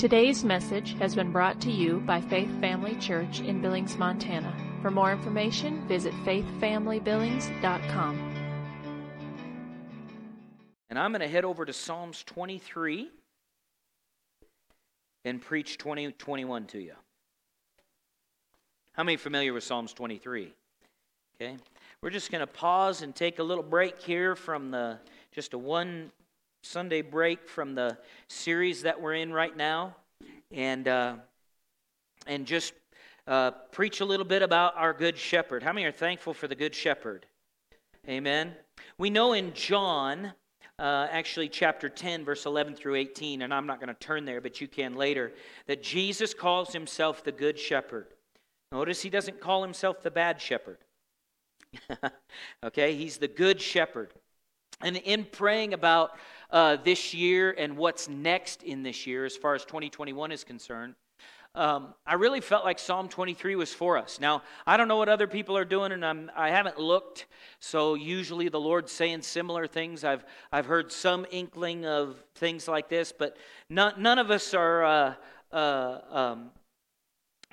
Today's message has been brought to you by Faith Family Church in Billings, Montana. For more information, visit faithfamilybillings.com. And I'm going to head over to Psalms 23 and preach 20, 21 to you. How many familiar with Psalms 23? Okay. We're just going to pause and take a little break here from the just a one Sunday break from the series that we're in right now, and uh, and just uh, preach a little bit about our Good Shepherd. How many are thankful for the Good Shepherd? Amen. We know in John, uh, actually chapter 10, verse 11 through 18, and I'm not going to turn there, but you can later, that Jesus calls himself the Good Shepherd. Notice he doesn't call himself the Bad Shepherd. okay, he's the Good Shepherd. And in praying about uh, this year and what's next in this year as far as 2021 is concerned, um, I really felt like Psalm 23 was for us. Now, I don't know what other people are doing, and I'm, I haven't looked. So usually the Lord's saying similar things. I've I've heard some inkling of things like this, but none, none of us are. Uh, uh, um,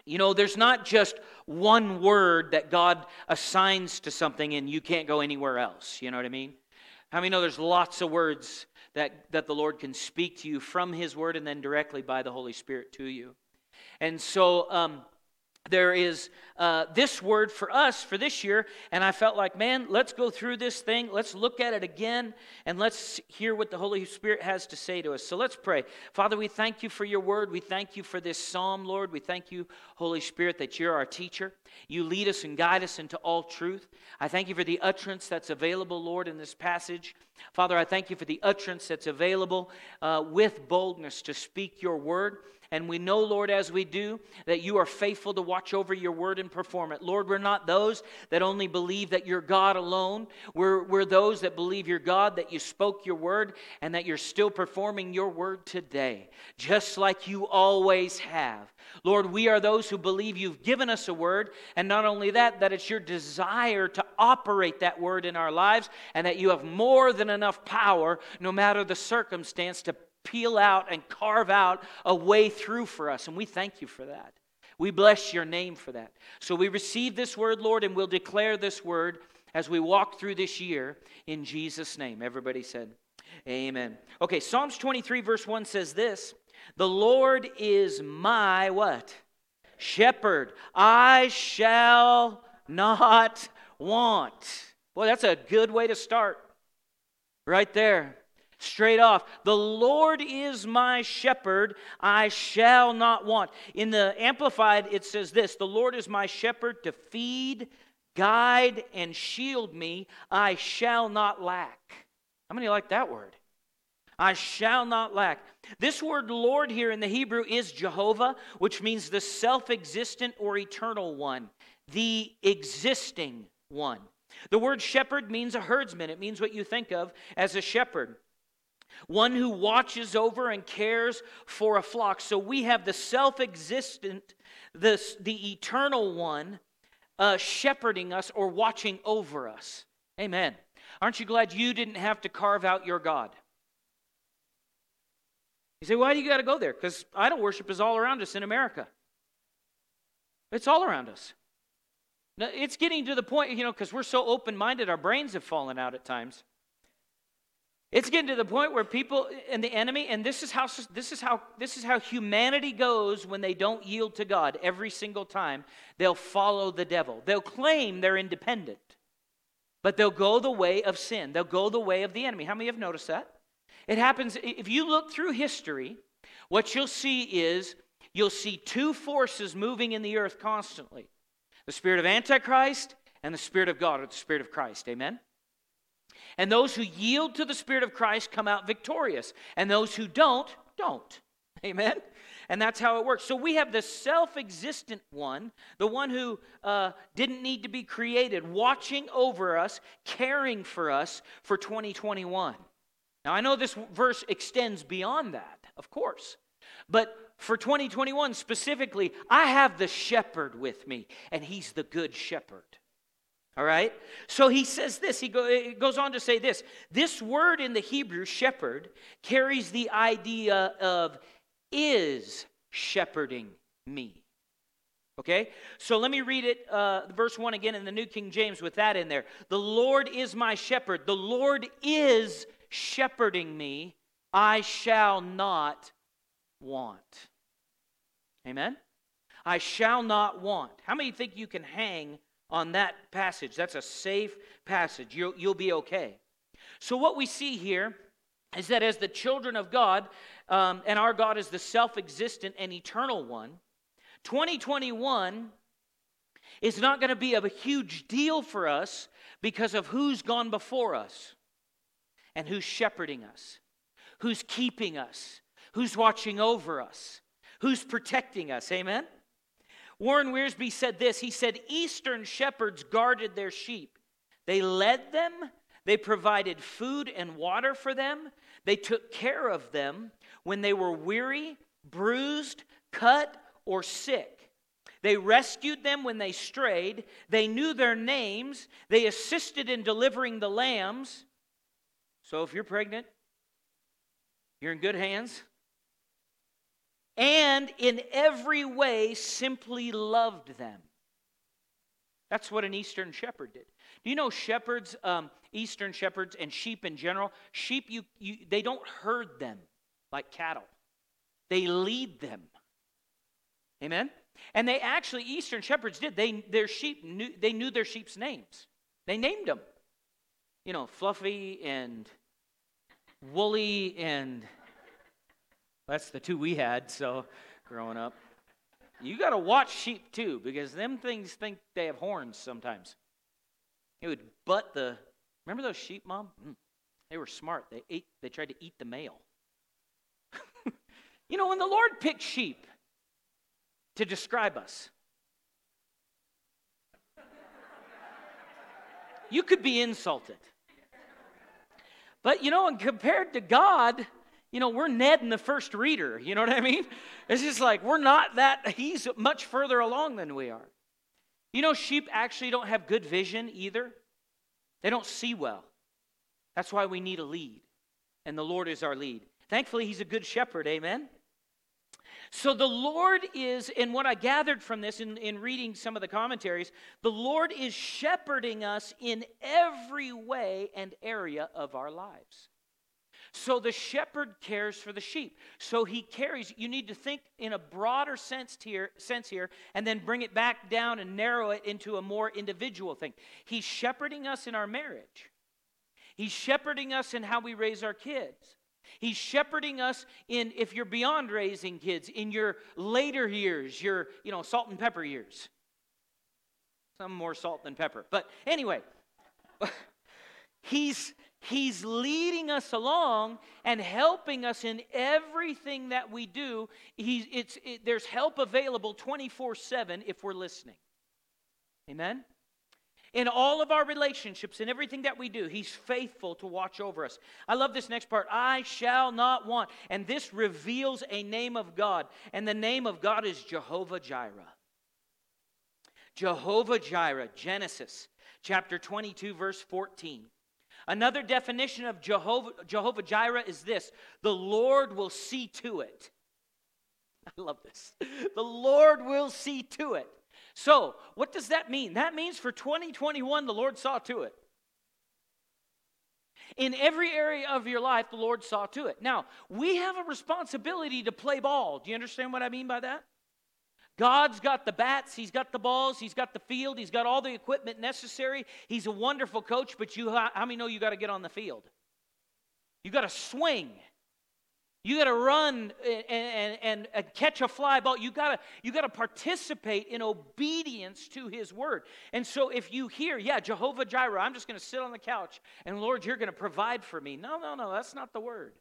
you know, there's not just one word that God assigns to something, and you can't go anywhere else. You know what I mean? How many know there's lots of words that, that the Lord can speak to you from His Word and then directly by the Holy Spirit to you? And so, um, there is uh, this word for us for this year, and I felt like, man, let's go through this thing. Let's look at it again, and let's hear what the Holy Spirit has to say to us. So let's pray. Father, we thank you for your word. We thank you for this psalm, Lord. We thank you, Holy Spirit, that you're our teacher. You lead us and guide us into all truth. I thank you for the utterance that's available, Lord, in this passage. Father, I thank you for the utterance that's available uh, with boldness to speak your word. And we know, Lord, as we do, that you are faithful to watch over your word and perform it. Lord, we're not those that only believe that you're God alone. We're, we're those that believe you're God, that you spoke your word, and that you're still performing your word today, just like you always have. Lord, we are those who believe you've given us a word, and not only that, that it's your desire to operate that word in our lives, and that you have more than enough power, no matter the circumstance, to peel out and carve out a way through for us. And we thank you for that. We bless your name for that. So we receive this word, Lord, and we'll declare this word as we walk through this year in Jesus' name. Everybody said, Amen. Okay, Psalms 23, verse 1 says this The Lord is my what? Shepherd. I shall not want. Boy, that's a good way to start. Right there. Straight off, the Lord is my shepherd, I shall not want. In the Amplified, it says this The Lord is my shepherd to feed, guide, and shield me, I shall not lack. How many like that word? I shall not lack. This word Lord here in the Hebrew is Jehovah, which means the self existent or eternal one, the existing one. The word shepherd means a herdsman, it means what you think of as a shepherd one who watches over and cares for a flock. So we have the self existent, the, the eternal one uh, shepherding us or watching over us. Amen. Aren't you glad you didn't have to carve out your God? You say, why do you got to go there? Because idol worship is all around us in America. It's all around us. Now, it's getting to the point, you know, because we're so open minded, our brains have fallen out at times. It's getting to the point where people and the enemy, and this is how this is how this is how humanity goes when they don't yield to God every single time. They'll follow the devil. They'll claim they're independent, but they'll go the way of sin. They'll go the way of the enemy. How many have noticed that? It happens if you look through history, what you'll see is you'll see two forces moving in the earth constantly. The spirit of Antichrist and the spirit of God or the spirit of Christ. Amen. And those who yield to the Spirit of Christ come out victorious. And those who don't, don't. Amen? And that's how it works. So we have the self existent one, the one who uh, didn't need to be created, watching over us, caring for us for 2021. Now, I know this verse extends beyond that, of course. But for 2021 specifically, I have the shepherd with me, and he's the good shepherd. All right? So he says this. He go, goes on to say this. This word in the Hebrew, shepherd, carries the idea of is shepherding me. Okay? So let me read it, uh, verse 1 again in the New King James with that in there. The Lord is my shepherd. The Lord is shepherding me. I shall not want. Amen? I shall not want. How many think you can hang on that passage? That's a safe passage. You'll, you'll be okay. So, what we see here is that as the children of God, um, and our God is the self existent and eternal one, 2021 is not going to be a huge deal for us because of who's gone before us and who's shepherding us, who's keeping us, who's watching over us, who's protecting us. Amen? Warren Wiersbe said this He said, Eastern shepherds guarded their sheep. They led them, they provided food and water for them, they took care of them when they were weary, bruised, cut, or sick. They rescued them when they strayed. They knew their names. They assisted in delivering the lambs. So if you're pregnant, you're in good hands. And in every way, simply loved them. That's what an Eastern shepherd did. Do you know shepherds, um, Eastern shepherds, and sheep in general? Sheep, you, you, they don't herd them like cattle, they lead them. Amen? And they actually, Eastern shepherds did. They, their sheep knew, they knew their sheep's names. They named them. You know, Fluffy and Woolly and that's the two we had, so growing up. You got to watch sheep too, because them things think they have horns sometimes. It would butt the. Remember those sheep, mom? Mm, they were smart. They ate. They tried to eat the male. you know, when the Lord picked sheep to describe us, you could be insulted. But you know, and compared to God, you know, we're Ned and the first reader. You know what I mean? It's just like we're not that, he's much further along than we are. You know, sheep actually don't have good vision either, they don't see well. That's why we need a lead, and the Lord is our lead. Thankfully, he's a good shepherd. Amen. So the Lord is, and what I gathered from this in, in reading some of the commentaries, the Lord is shepherding us in every way and area of our lives. So the shepherd cares for the sheep. So he carries, you need to think in a broader sense here, sense here and then bring it back down and narrow it into a more individual thing. He's shepherding us in our marriage. He's shepherding us in how we raise our kids. He's shepherding us in if you're beyond raising kids in your later years, your, you know, salt and pepper years. Some more salt than pepper. But anyway, he's He's leading us along and helping us in everything that we do. He's, it's, it, there's help available 24 7 if we're listening. Amen? In all of our relationships and everything that we do, He's faithful to watch over us. I love this next part I shall not want. And this reveals a name of God. And the name of God is Jehovah Jireh. Jehovah Jireh, Genesis chapter 22, verse 14. Another definition of Jehovah, Jehovah Jireh is this the Lord will see to it. I love this. The Lord will see to it. So, what does that mean? That means for 2021, the Lord saw to it. In every area of your life, the Lord saw to it. Now, we have a responsibility to play ball. Do you understand what I mean by that? God's got the bats, He's got the balls, He's got the field, He's got all the equipment necessary. He's a wonderful coach, but you, how many know you got to get on the field? You got to swing. You got to run and, and, and, catch a fly ball. You got to you got to participate in obedience to His word. And so, if you hear, yeah, Jehovah Jireh, I'm just going to sit on the couch and Lord, you're going to provide for me. No, no, no, that's not the word.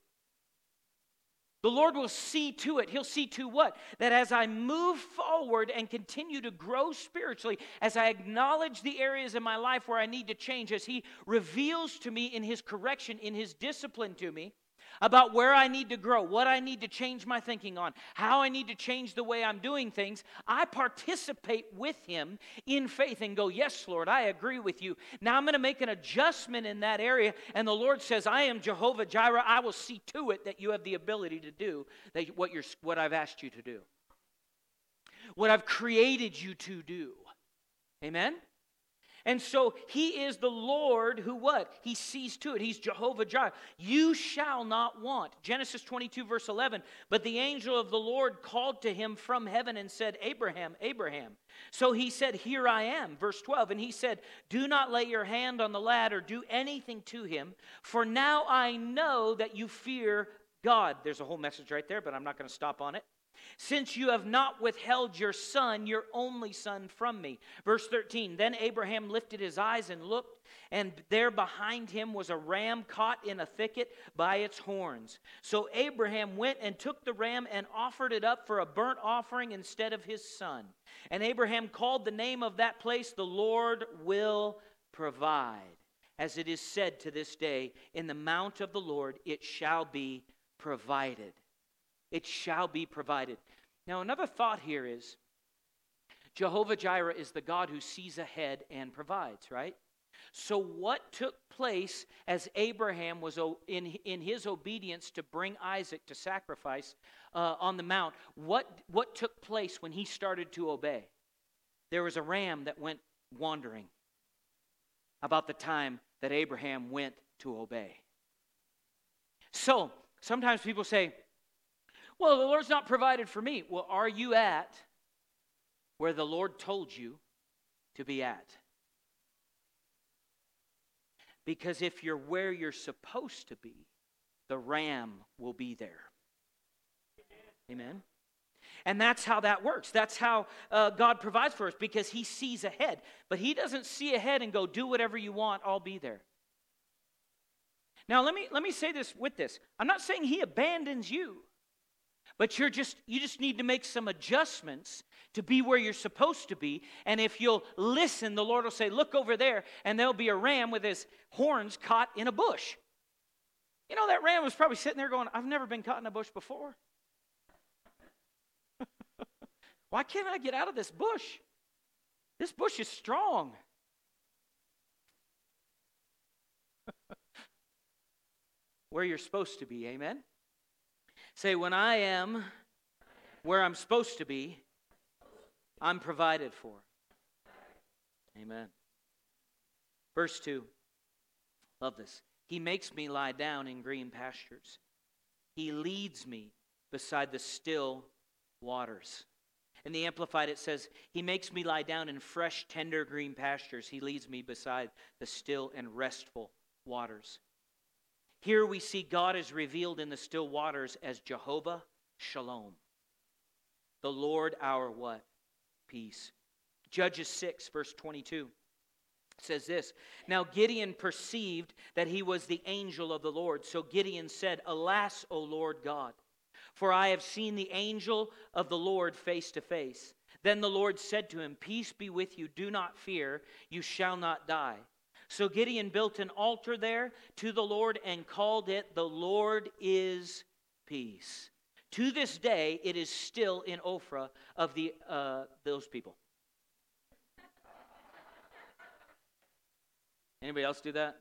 The Lord will see to it. He'll see to what? That as I move forward and continue to grow spiritually, as I acknowledge the areas in my life where I need to change, as He reveals to me in His correction, in His discipline to me, about where I need to grow, what I need to change my thinking on, how I need to change the way I'm doing things, I participate with Him in faith and go, Yes, Lord, I agree with you. Now I'm going to make an adjustment in that area. And the Lord says, I am Jehovah Jireh. I will see to it that you have the ability to do that what, you're, what I've asked you to do, what I've created you to do. Amen? And so he is the Lord who what? He sees to it. He's Jehovah Jireh. You shall not want. Genesis 22, verse 11. But the angel of the Lord called to him from heaven and said, Abraham, Abraham. So he said, Here I am. Verse 12. And he said, Do not lay your hand on the lad or do anything to him, for now I know that you fear God. There's a whole message right there, but I'm not going to stop on it since you have not withheld your son, your only son, from me. Verse 13 Then Abraham lifted his eyes and looked, and there behind him was a ram caught in a thicket by its horns. So Abraham went and took the ram and offered it up for a burnt offering instead of his son. And Abraham called the name of that place, The Lord will provide. As it is said to this day, In the mount of the Lord it shall be provided it shall be provided. Now, another thought here is Jehovah Jireh is the God who sees ahead and provides, right? So, what took place as Abraham was in, in his obedience to bring Isaac to sacrifice uh, on the mount? What, what took place when he started to obey? There was a ram that went wandering about the time that Abraham went to obey. So, sometimes people say, well, the Lord's not provided for me. Well, are you at where the Lord told you to be at? Because if you're where you're supposed to be, the ram will be there. Amen. And that's how that works. That's how uh, God provides for us because He sees ahead. But He doesn't see ahead and go, do whatever you want, I'll be there. Now, let me, let me say this with this I'm not saying He abandons you. But you're just you just need to make some adjustments to be where you're supposed to be. And if you'll listen, the Lord will say, "Look over there," and there'll be a ram with his horns caught in a bush. You know that ram was probably sitting there going, "I've never been caught in a bush before. Why can't I get out of this bush? This bush is strong." where you're supposed to be, amen? Say, when I am where I'm supposed to be, I'm provided for. Amen. Verse 2. Love this. He makes me lie down in green pastures. He leads me beside the still waters. In the Amplified, it says, He makes me lie down in fresh, tender green pastures. He leads me beside the still and restful waters. Here we see God is revealed in the still waters as Jehovah Shalom. The Lord our what? Peace. Judges 6, verse 22 says this Now Gideon perceived that he was the angel of the Lord. So Gideon said, Alas, O Lord God, for I have seen the angel of the Lord face to face. Then the Lord said to him, Peace be with you, do not fear, you shall not die. So Gideon built an altar there to the Lord and called it, The Lord is Peace. To this day, it is still in Ophrah of the, uh, those people. Anybody else do that?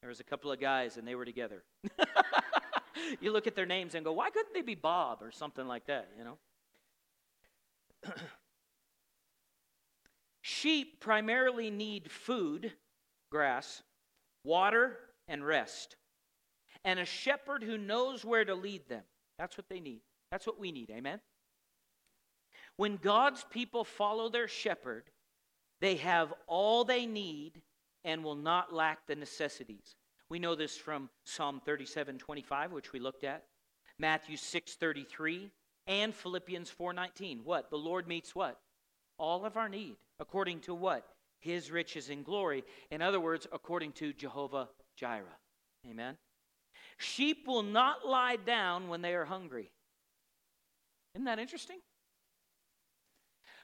There was a couple of guys and they were together. you look at their names and go, why couldn't they be Bob or something like that, you know? Sheep primarily need food, grass, water, and rest. And a shepherd who knows where to lead them. That's what they need. That's what we need. Amen? When God's people follow their shepherd, they have all they need and will not lack the necessities. We know this from Psalm 37 25, which we looked at, Matthew 6 33, and Philippians 4 19. What? The Lord meets what? All of our need. According to what? His riches in glory. In other words, according to Jehovah Jireh. Amen. Sheep will not lie down when they are hungry. Isn't that interesting?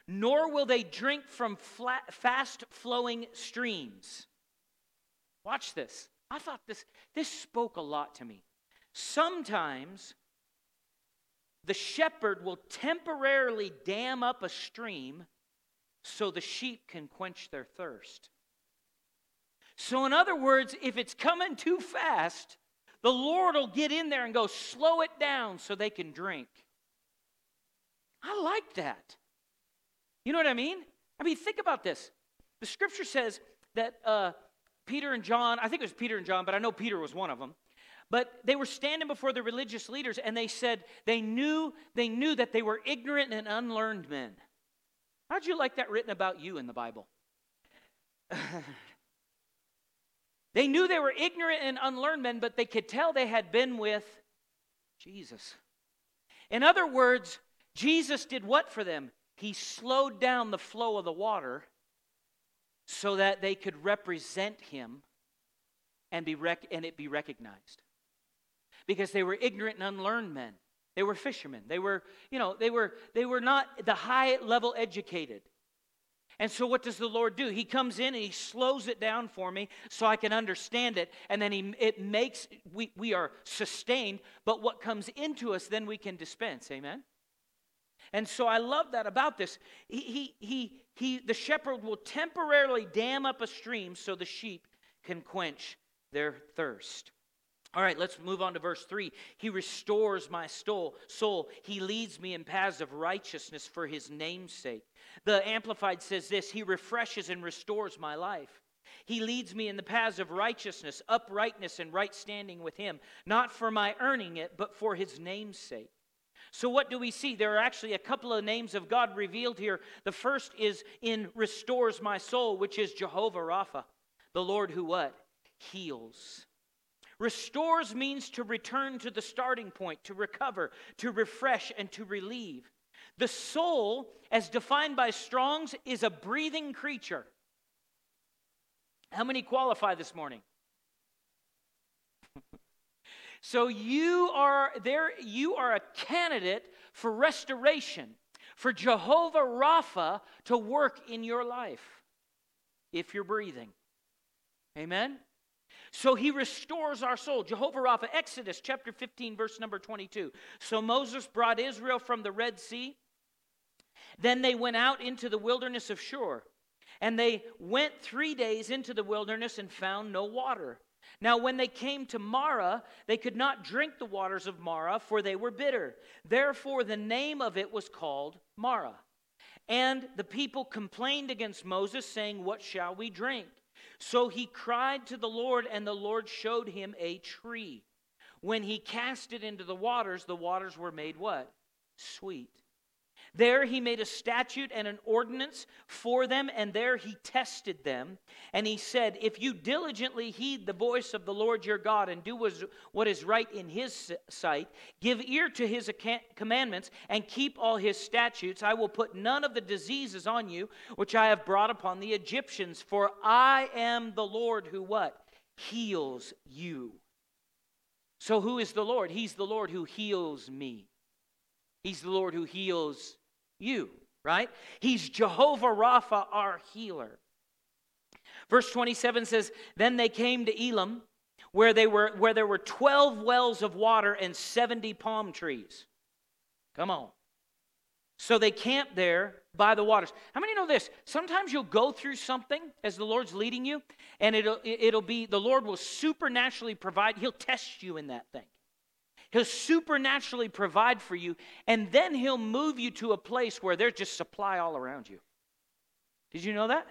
Nor will they drink from fast flowing streams. Watch this. I thought this, this spoke a lot to me. Sometimes the shepherd will temporarily dam up a stream so the sheep can quench their thirst. So, in other words, if it's coming too fast, the Lord will get in there and go, slow it down so they can drink. I like that. You know what I mean? I mean, think about this. The scripture says that uh, Peter and John, I think it was Peter and John, but I know Peter was one of them. But they were standing before the religious leaders and they said they knew they knew that they were ignorant and unlearned men. How'd you like that written about you in the Bible? they knew they were ignorant and unlearned men, but they could tell they had been with Jesus. In other words, Jesus did what for them? He slowed down the flow of the water so that they could represent him and, be rec- and it be recognized. Because they were ignorant and unlearned men. They were fishermen. They were, you know, they were, they were not the high level educated. And so, what does the Lord do? He comes in and He slows it down for me so I can understand it. And then he, it makes, we, we are sustained, but what comes into us, then we can dispense. Amen? And so I love that about this. He, he, he, he, the shepherd will temporarily dam up a stream so the sheep can quench their thirst. All right, let's move on to verse 3. He restores my soul. soul. He leads me in paths of righteousness for his name's sake. The Amplified says this He refreshes and restores my life. He leads me in the paths of righteousness, uprightness, and right standing with him, not for my earning it, but for his name's sake. So, what do we see? There are actually a couple of names of God revealed here. The first is in restores my soul, which is Jehovah Rapha, the Lord who what? Heals. Restores means to return to the starting point, to recover, to refresh, and to relieve. The soul, as defined by Strong's, is a breathing creature. How many qualify this morning? So you are there you are a candidate for restoration, for Jehovah Rapha to work in your life if you're breathing. Amen. So he restores our soul. Jehovah Rapha, Exodus chapter 15, verse number 22. So Moses brought Israel from the Red Sea. Then they went out into the wilderness of Shur. And they went three days into the wilderness and found no water. Now, when they came to Marah, they could not drink the waters of Marah, for they were bitter. Therefore, the name of it was called Marah. And the people complained against Moses, saying, What shall we drink? So he cried to the Lord, and the Lord showed him a tree. When he cast it into the waters, the waters were made what? Sweet. There he made a statute and an ordinance for them, and there he tested them. And he said, If you diligently heed the voice of the Lord your God and do what is right in his sight, give ear to his commandments, and keep all his statutes, I will put none of the diseases on you which I have brought upon the Egyptians. For I am the Lord who what? Heals you. So who is the Lord? He's the Lord who heals me. He's the Lord who heals you, right? He's Jehovah Rapha, our healer. Verse 27 says, Then they came to Elim, where, they were, where there were 12 wells of water and 70 palm trees. Come on. So they camped there by the waters. How many know this? Sometimes you'll go through something as the Lord's leading you, and it'll, it'll be the Lord will supernaturally provide, He'll test you in that thing. He'll supernaturally provide for you, and then He'll move you to a place where there's just supply all around you. Did you know that?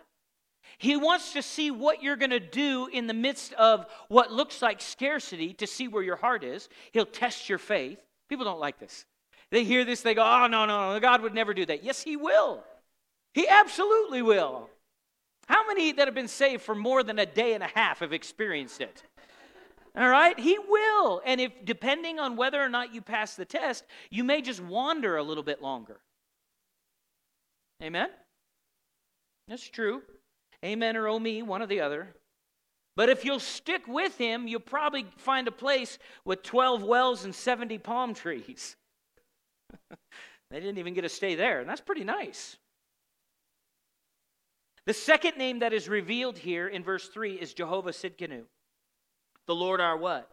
He wants to see what you're going to do in the midst of what looks like scarcity to see where your heart is. He'll test your faith. People don't like this. They hear this, they go, oh, no, no, no, God would never do that. Yes, He will. He absolutely will. How many that have been saved for more than a day and a half have experienced it? All right? He will. And if depending on whether or not you pass the test, you may just wander a little bit longer. Amen? That's true. Amen or oh me, one or the other. But if you'll stick with him, you'll probably find a place with 12 wells and 70 palm trees. they didn't even get to stay there, and that's pretty nice. The second name that is revealed here in verse 3 is Jehovah Tsidkenu. The Lord our what?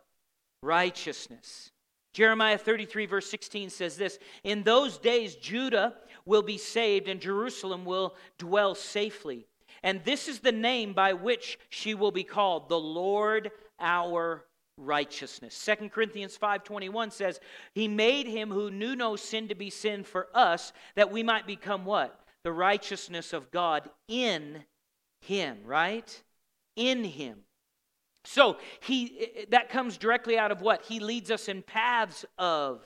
Righteousness. Jeremiah 33, verse 16 says this In those days, Judah will be saved, and Jerusalem will dwell safely. And this is the name by which she will be called the Lord our righteousness. Second Corinthians 5:21 says, "He made him who knew no sin to be sin for us that we might become what? The righteousness of God in him, right? In him. So he that comes directly out of what? He leads us in paths of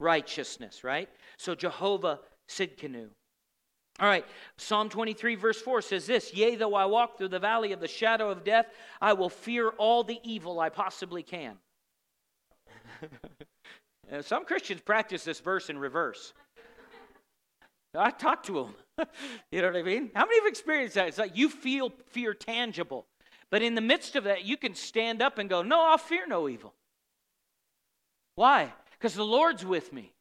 righteousness, right? So Jehovah Tsidkenu. All right, Psalm 23, verse 4 says this Yea, though I walk through the valley of the shadow of death, I will fear all the evil I possibly can. Uh, some Christians practice this verse in reverse. I talk to them. you know what I mean? How many have experienced that? It's like you feel fear tangible. But in the midst of that, you can stand up and go, No, I'll fear no evil. Why? Because the Lord's with me.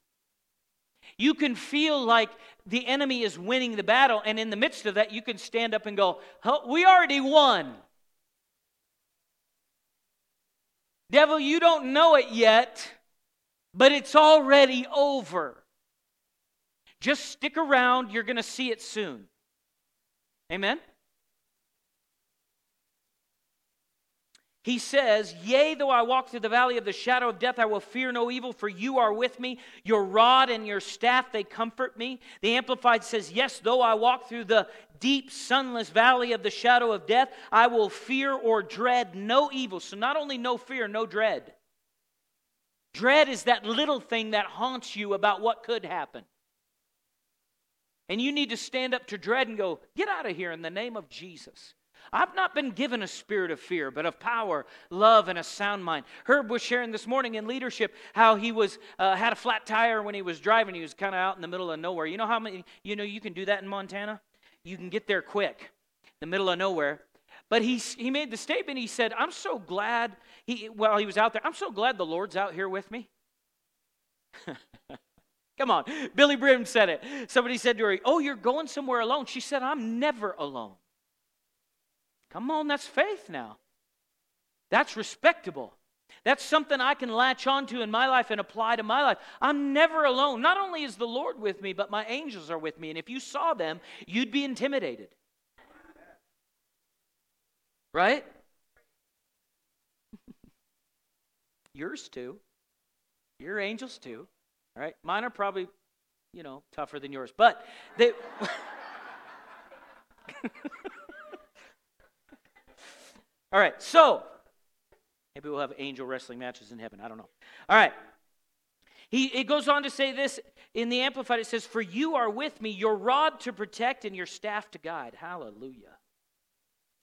You can feel like the enemy is winning the battle, and in the midst of that, you can stand up and go, oh, We already won. Devil, you don't know it yet, but it's already over. Just stick around, you're going to see it soon. Amen? He says, Yea, though I walk through the valley of the shadow of death, I will fear no evil, for you are with me. Your rod and your staff, they comfort me. The Amplified says, Yes, though I walk through the deep, sunless valley of the shadow of death, I will fear or dread no evil. So, not only no fear, no dread. Dread is that little thing that haunts you about what could happen. And you need to stand up to dread and go, Get out of here in the name of Jesus. I've not been given a spirit of fear, but of power, love, and a sound mind. Herb was sharing this morning in leadership how he was uh, had a flat tire when he was driving. He was kind of out in the middle of nowhere. You know how many? You know you can do that in Montana. You can get there quick, the middle of nowhere. But he he made the statement. He said, "I'm so glad he while he was out there. I'm so glad the Lord's out here with me." Come on. Billye Brim said it. Somebody said to her, Oh, you're going somewhere alone. She said, I'm never alone. Come on, that's faith now. That's respectable. That's something I can latch onto in my life and apply to my life. I'm never alone. Not only is the Lord with me, but my angels are with me. And if you saw them, you'd be intimidated. Right? Yours too. Your angels too. All right? Mine are probably, you know, tougher than yours. But they. All right, so maybe we'll have angel wrestling matches in heaven. I don't know. All right. He, it goes on to say this in the Amplified it says, For you are with me, your rod to protect and your staff to guide. Hallelujah.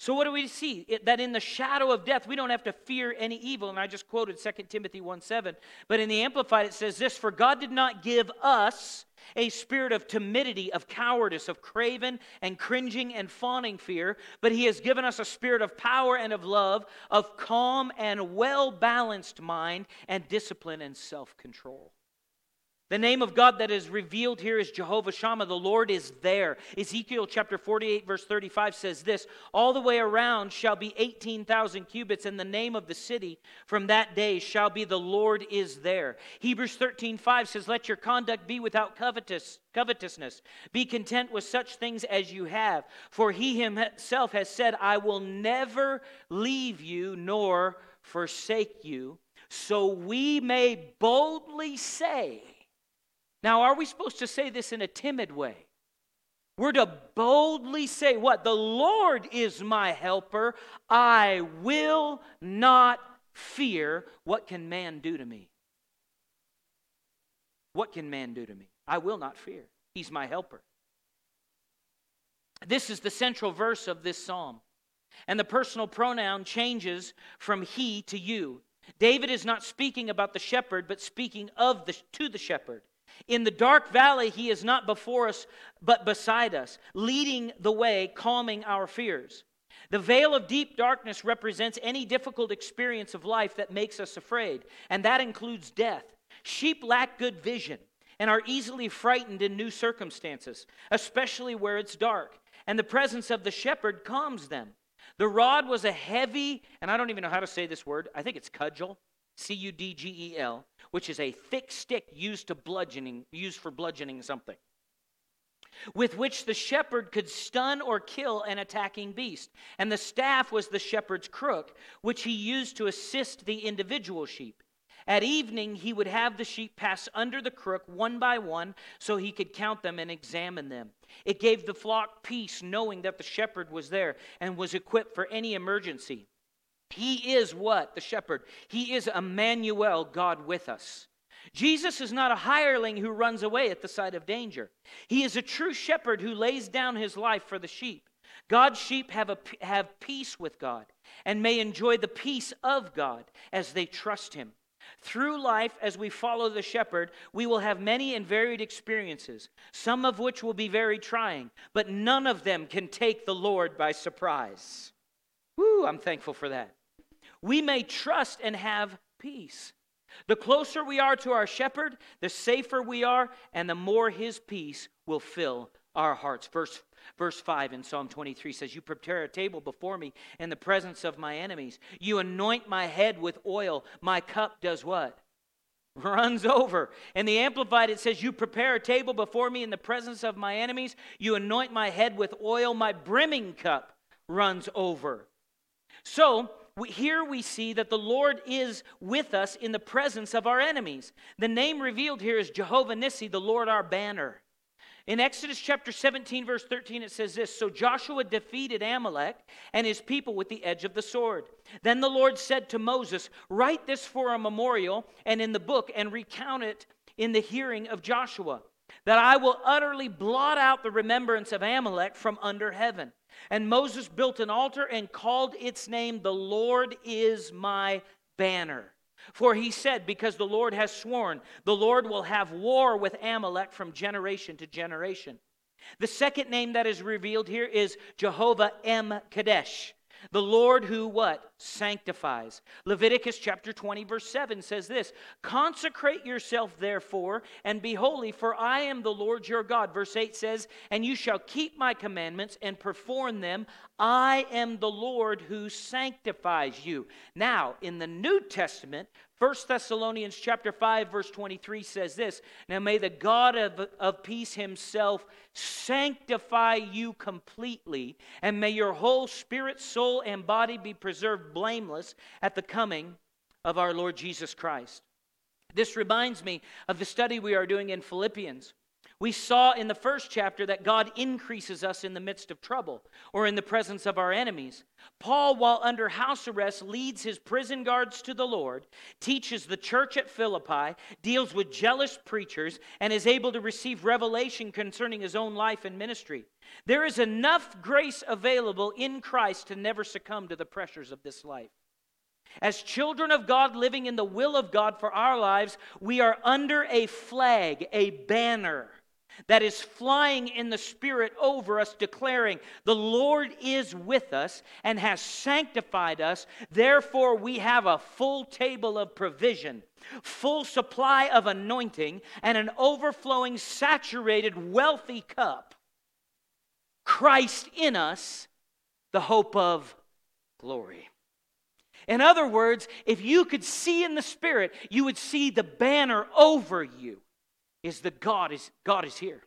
So, what do we see? It, that in the shadow of death, we don't have to fear any evil. And I just quoted 2 Timothy 1 7. But in the Amplified, it says this For God did not give us a spirit of timidity, of cowardice, of craven and cringing and fawning fear, but He has given us a spirit of power and of love, of calm and well balanced mind, and discipline and self control. The name of God that is revealed here is Jehovah Shammah. The Lord is there. Ezekiel chapter 48, verse 35 says this All the way around shall be 18,000 cubits, and the name of the city from that day shall be the Lord is there. Hebrews 13, 5 says, Let your conduct be without covetous, covetousness. Be content with such things as you have. For he himself has said, I will never leave you nor forsake you. So we may boldly say, now, are we supposed to say this in a timid way? We're to boldly say, What? The Lord is my helper. I will not fear. What can man do to me? What can man do to me? I will not fear. He's my helper. This is the central verse of this psalm. And the personal pronoun changes from he to you. David is not speaking about the shepherd, but speaking of the, to the shepherd. In the dark valley, he is not before us, but beside us, leading the way, calming our fears. The veil of deep darkness represents any difficult experience of life that makes us afraid, and that includes death. Sheep lack good vision and are easily frightened in new circumstances, especially where it's dark, and the presence of the shepherd calms them. The rod was a heavy, and I don't even know how to say this word, I think it's cudgel, C U D G E L, which is a thick stick used to bludgeoning, used for bludgeoning something with which the shepherd could stun or kill an attacking beast. And the staff was the shepherd's crook, which he used to assist the individual sheep. At evening, he would have the sheep pass under the crook one by one so he could count them and examine them. It gave the flock peace knowing that the shepherd was there and was equipped for any emergency. He is what? The shepherd. He is Emmanuel, God with us. Jesus is not a hireling who runs away at the sight of danger. He is a true shepherd who lays down his life for the sheep. God's sheep have, a, have peace with God and may enjoy the peace of God as they trust him. Through life, as we follow the shepherd, we will have many and varied experiences, some of which will be very trying, but none of them can take the Lord by surprise. Woo, I'm thankful for that. We may trust and have peace. The closer we are to our shepherd, the safer we are, and the more his peace will fill our hearts. Verse, verse 5 in Psalm 23 says, You prepare a table before me in the presence of my enemies. You anoint my head with oil. My cup does what? Runs over. And the Amplified, it says, You prepare a table before me in the presence of my enemies. You anoint my head with oil. My brimming cup runs over. So, here we see that the Lord is with us in the presence of our enemies. The name revealed here is Jehovah Nissi, the Lord our banner. In Exodus chapter 17, verse 13, it says this So Joshua defeated Amalek and his people with the edge of the sword. Then the Lord said to Moses, Write this for a memorial and in the book and recount it in the hearing of Joshua, that I will utterly blot out the remembrance of Amalek from under heaven. And Moses built an altar and called its name, The Lord is my banner. For he said, Because the Lord has sworn, the Lord will have war with Amalek from generation to generation. The second name that is revealed here is Jehovah M. Kadesh. The Lord who what? Sanctifies. Leviticus chapter 20, verse 7 says this Consecrate yourself, therefore, and be holy, for I am the Lord your God. Verse 8 says, And you shall keep my commandments and perform them. I am the Lord who sanctifies you. Now, in the New Testament, 1 Thessalonians chapter 5 verse 23 says this, Now may the God of, of peace himself sanctify you completely, and may your whole spirit, soul, and body be preserved blameless at the coming of our Lord Jesus Christ. This reminds me of the study we are doing in Philippians. We saw in the first chapter that God increases us in the midst of trouble or in the presence of our enemies. Paul, while under house arrest, leads his prison guards to the Lord, teaches the church at Philippi, deals with jealous preachers, and is able to receive revelation concerning his own life and ministry. There is enough grace available in Christ to never succumb to the pressures of this life. As children of God living in the will of God for our lives, we are under a flag, a banner that is flying in the Spirit over us, declaring, The Lord is with us and has sanctified us. Therefore, we have a full table of provision, full supply of anointing, and an overflowing, saturated, wealthy cup. Christ in us, the hope of glory. In other words, if you could see in the Spirit, you would see the banner over you is that God is God is here.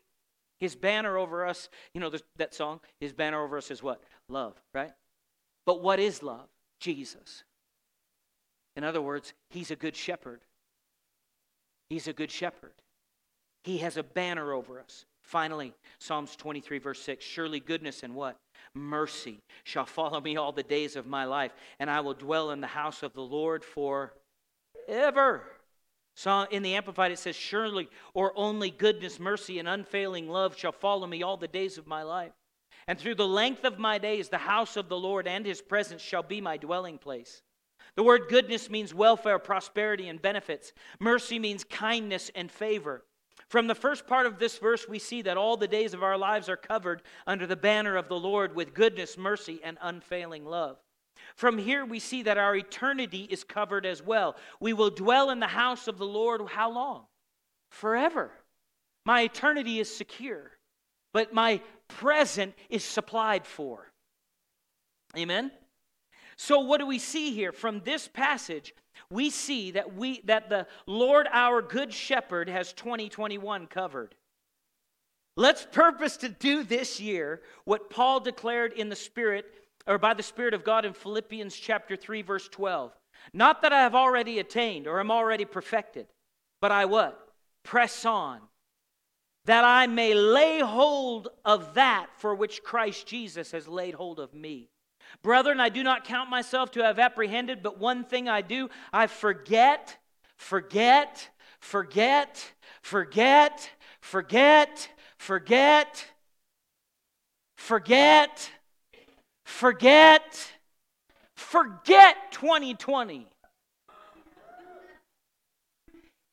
His banner over us, you know that song, his banner over us is what? Love, right? But what is love? Jesus. In other words, he's a good shepherd. He's a good shepherd. He has a banner over us. Finally, Psalms 23, verse 6 Surely goodness and what? Mercy shall follow me all the days of my life, and I will dwell in the house of the Lord forever. So in the Amplified, it says, Surely or only goodness, mercy, and unfailing love shall follow me all the days of my life. And through the length of my days, the house of the Lord and his presence shall be my dwelling place. The word goodness means welfare, prosperity, and benefits. Mercy means kindness and favor. From the first part of this verse, we see that all the days of our lives are covered under the banner of the Lord with goodness, mercy, and unfailing love. From here, we see that our eternity is covered as well. We will dwell in the house of the Lord how long? Forever. My eternity is secure, but my present is supplied for. Amen? So what do we see here from this passage? We see that we that the Lord our good shepherd has 2021 covered. Let's purpose to do this year what Paul declared in the spirit or by the spirit of God in Philippians chapter 3 verse 12. Not that I have already attained or am already perfected, but I what? Press on that I may lay hold of that for which Christ Jesus has laid hold of me. Brethren, I do not count myself to have apprehended, but one thing I do, I forget, forget, forget, forget, forget, forget, forget, forget, forget 2020.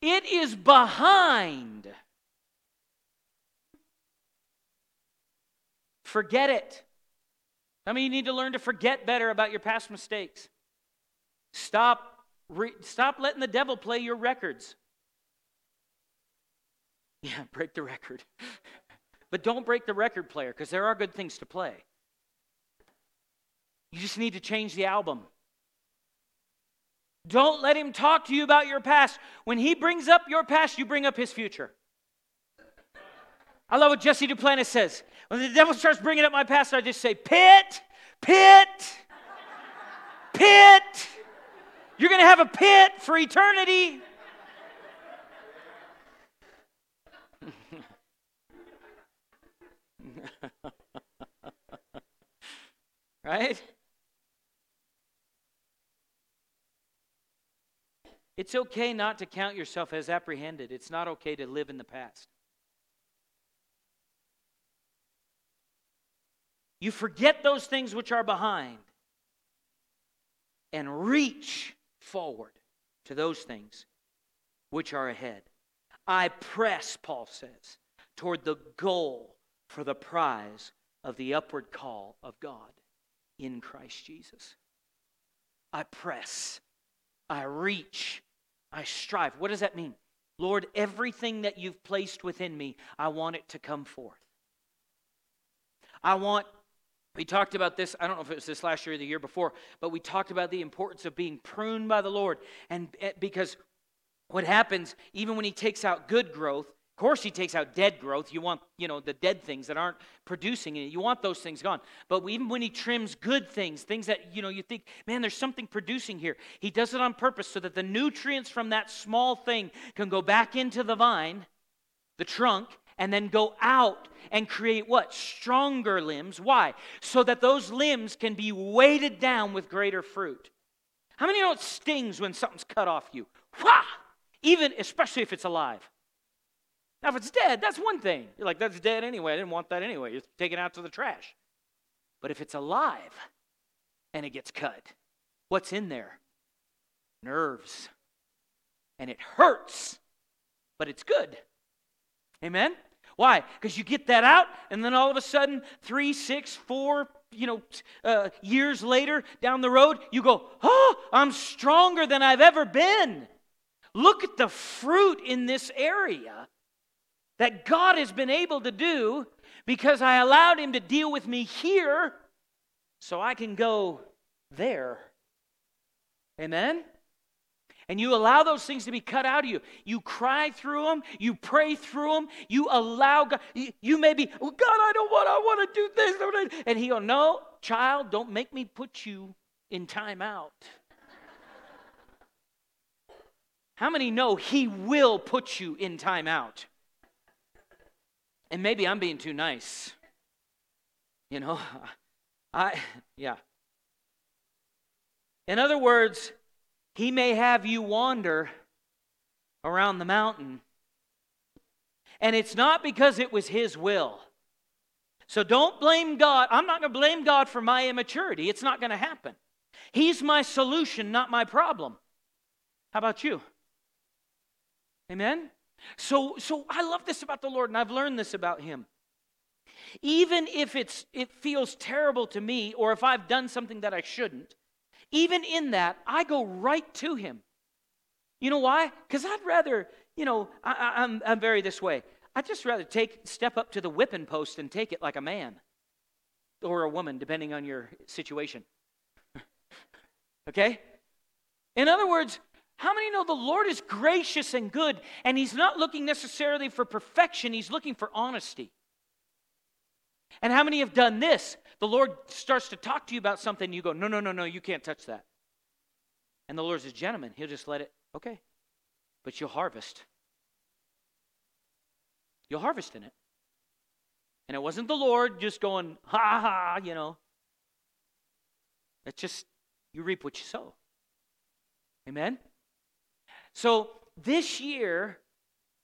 It is behind. Forget it. I mean, you need to learn to forget better about your past mistakes. Stop, re- stop letting the devil play your records. Yeah, break the record. but don't break the record player because there are good things to play. You just need to change the album. Don't let him talk to you about your past. When he brings up your past, you bring up his future. I love what Jesse Duplantis says. When the devil starts bringing up my past, I just say, Pit, pit, pit. You're going to have a pit for eternity. right? It's okay not to count yourself as apprehended. It's not okay to live in the past. You forget those things which are behind and reach forward to those things which are ahead. I press, Paul says, toward the goal for the prize of the upward call of God in Christ Jesus. I press, I reach, I strive. What does that mean? Lord, everything that you've placed within me, I want it to come forth. I want we talked about this, I don't know if it was this last year or the year before, but we talked about the importance of being pruned by the Lord. And eh, because what happens, even when He takes out good growth, of course, he takes out dead growth. You want, you know, the dead things that aren't producing it. You want those things gone. But even when he trims good things, things that, you know, you think, man, there's something producing here, he does it on purpose so that the nutrients from that small thing can go back into the vine, the trunk, and then go out and create what? Stronger limbs. Why? So that those limbs can be weighted down with greater fruit. How many know it stings when something's cut off you? Even, especially if it's alive. Now, if it's dead, that's one thing. You're like, that's dead anyway. I didn't want that anyway. You're taking out to the trash. But if it's alive and it gets cut, what's in there? Nerves. And it hurts, but it's good. Amen? Why? Because you get that out, and then all of a sudden, three, six, four, you know, uh, years later down the road, you go, oh, I'm stronger than I've ever been. Look at the fruit in this area that God has been able to do because I allowed Him to deal with me here so I can go there. Amen? And you allow those things to be cut out of you. You cry through them, you pray through them, you allow God. You, may be, well, God, I don't want, I want to do this. And He'll, no, child, don't make me put you in timeout. How many know He will put you in timeout? And maybe I'm being too nice. You know, I, yeah. In other words, he may have you wander around the mountain. And it's not because it was His will. So don't blame God. I'm not going to blame God for my immaturity. It's not going to happen. He's my solution, not my problem. How about you? Amen? So, so I love this about the Lord, and I've learned this about Him. Even if it's, it feels terrible to me, or if I've done something that I shouldn't, even in that, I go right to him. You know why? Because I'd rather, you know, I, I'm, I'm very this way. I'd just rather take step up to the whipping post and take it like a man or a woman, depending on your situation. Okay? In other words, how many know the Lord is gracious and good, and He's not looking necessarily for perfection, He's looking for honesty? And how many have done this? The Lord starts to talk to you about something, you go, No, no, no, no, you can't touch that. And the Lord's a gentleman. He'll just let it, okay. But you'll harvest. You'll harvest in it. And it wasn't the Lord just going, ha ha, you know. It's just, you reap what you sow. Amen? So this year,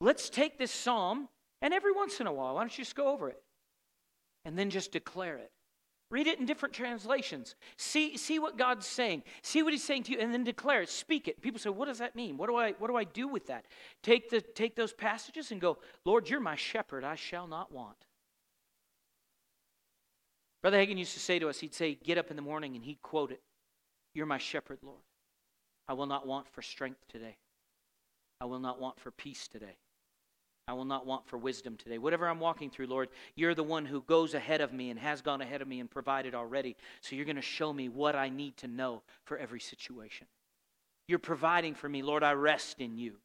let's take this psalm, and every once in a while, why don't you just go over it? And then just declare it. Read it in different translations. See, see what God's saying. See what He's saying to you, and then declare it. Speak it. People say, "What does that mean? What do I What do I do with that?" Take the take those passages and go, "Lord, you're my shepherd; I shall not want." Brother Hagin used to say to us, he'd say, "Get up in the morning," and he'd quote it, "You're my shepherd, Lord. I will not want for strength today. I will not want for peace today. I will not want for wisdom today. Whatever I'm walking through, Lord, you're the one who goes ahead of me and has gone ahead of me and provided already. So you're going to show me what I need to know for every situation. You're providing for me, Lord. I rest in you.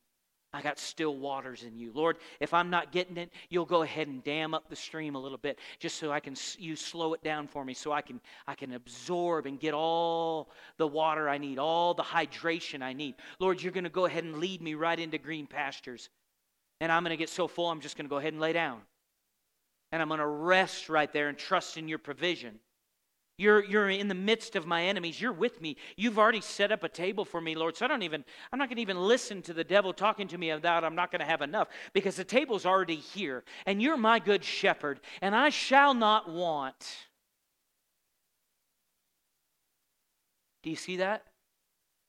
I got still waters in you. Lord, if I'm not getting it, you'll go ahead and dam up the stream a little bit just so I can you slow it down for me so I can I can absorb and get all the water I need, all the hydration I need. Lord, you're going to go ahead and lead me right into green pastures and I'm going to get so full, I'm just going to go ahead and lay down. And I'm going to rest right there and trust in your provision. You're, you're in the midst of my enemies. You're with me. You've already set up a table for me, Lord. So I don't even, I'm not going to even listen to the devil talking to me about I'm not going to have enough because the table's already here. And you're my good shepherd, and I shall not want. Do you see that?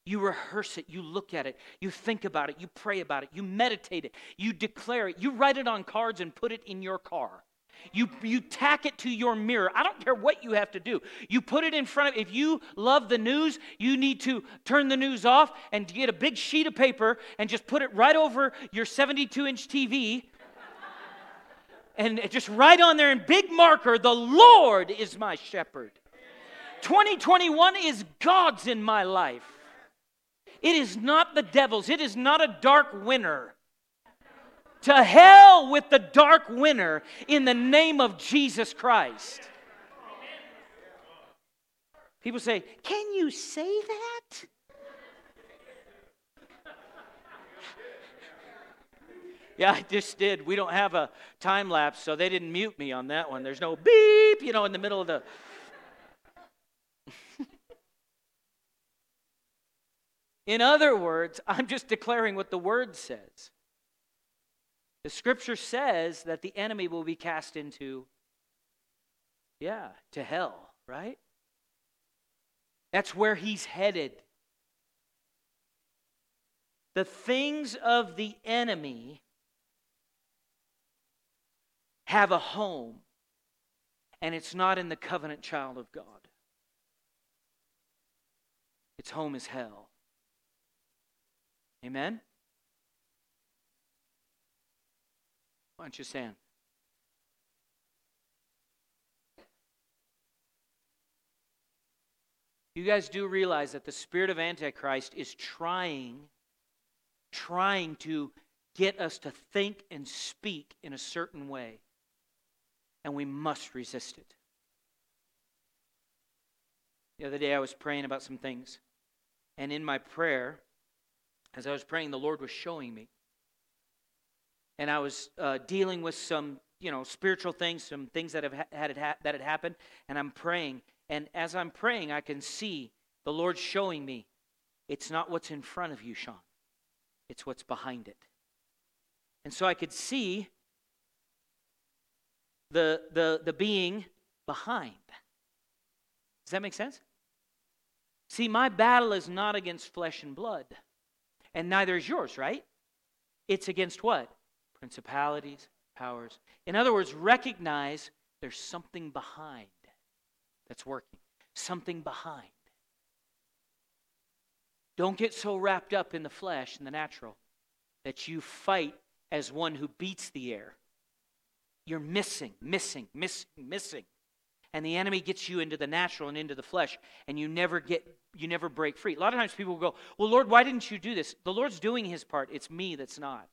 You rehearse it, you look at it, you think about it, you pray about it, you meditate it, you declare it, you write it on cards and put it in your car. You, you tack it to your mirror. I don't care what you have to do. You put it in front of, if you love the news, you need to turn the news off and get a big sheet of paper and just put it right over your 72 inch TV and just write on there in big marker, the Lord is my shepherd. 2021 is God's in my life. It is not the devil's, it is not a dark winter. To hell with the dark winter in the name of Jesus Christ. People say, Can you say that? Yeah, I just did. We don't have a time lapse, so they didn't mute me on that one. There's no beep, you know, in the middle of the. In other words, I'm just declaring what the word says. The scripture says that the enemy will be cast into, yeah, to hell, right? That's where he's headed. The things of the enemy have a home, and it's not in the covenant child of God. Its home is hell. Amen? Why don't you stand? You guys do realize that the spirit of Antichrist is trying, trying to get us to think and speak in a certain way. And we must resist it. The other day I was praying about some things. And in my prayer, as I was praying, the Lord was showing me. And I was uh, dealing with some, you know, spiritual things, some things that have ha- had ha- that had happened, and I'm praying. And as I'm praying, I can see the Lord showing me, it's not what's in front of you, Sean. It's what's behind it. And so I could see the the the being behind. Does that make sense? See, my battle is not against flesh and blood and neither is yours, right? It's against what? Principalities, powers. In other words, recognize there's something behind that's working, something behind. Don't get so wrapped up in the flesh and the natural that you fight as one who beats the air. You're missing, missing, missing, missing. and the enemy gets you into the natural and into the flesh, and you never get you never break free. A lot of times people will go, Well, Lord, why didn't you do this? The Lord's doing his part. It's me that's not.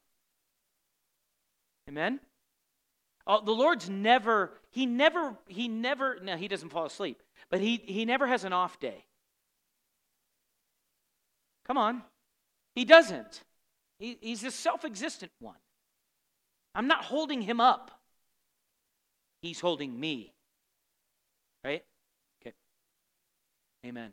Amen? Oh, the Lord's never, he never, he never, no, he doesn't fall asleep, but he, he never has an off day. Come on. He doesn't. He, he's a self existent one. I'm not holding him up, he's holding me. Right? Okay. Amen.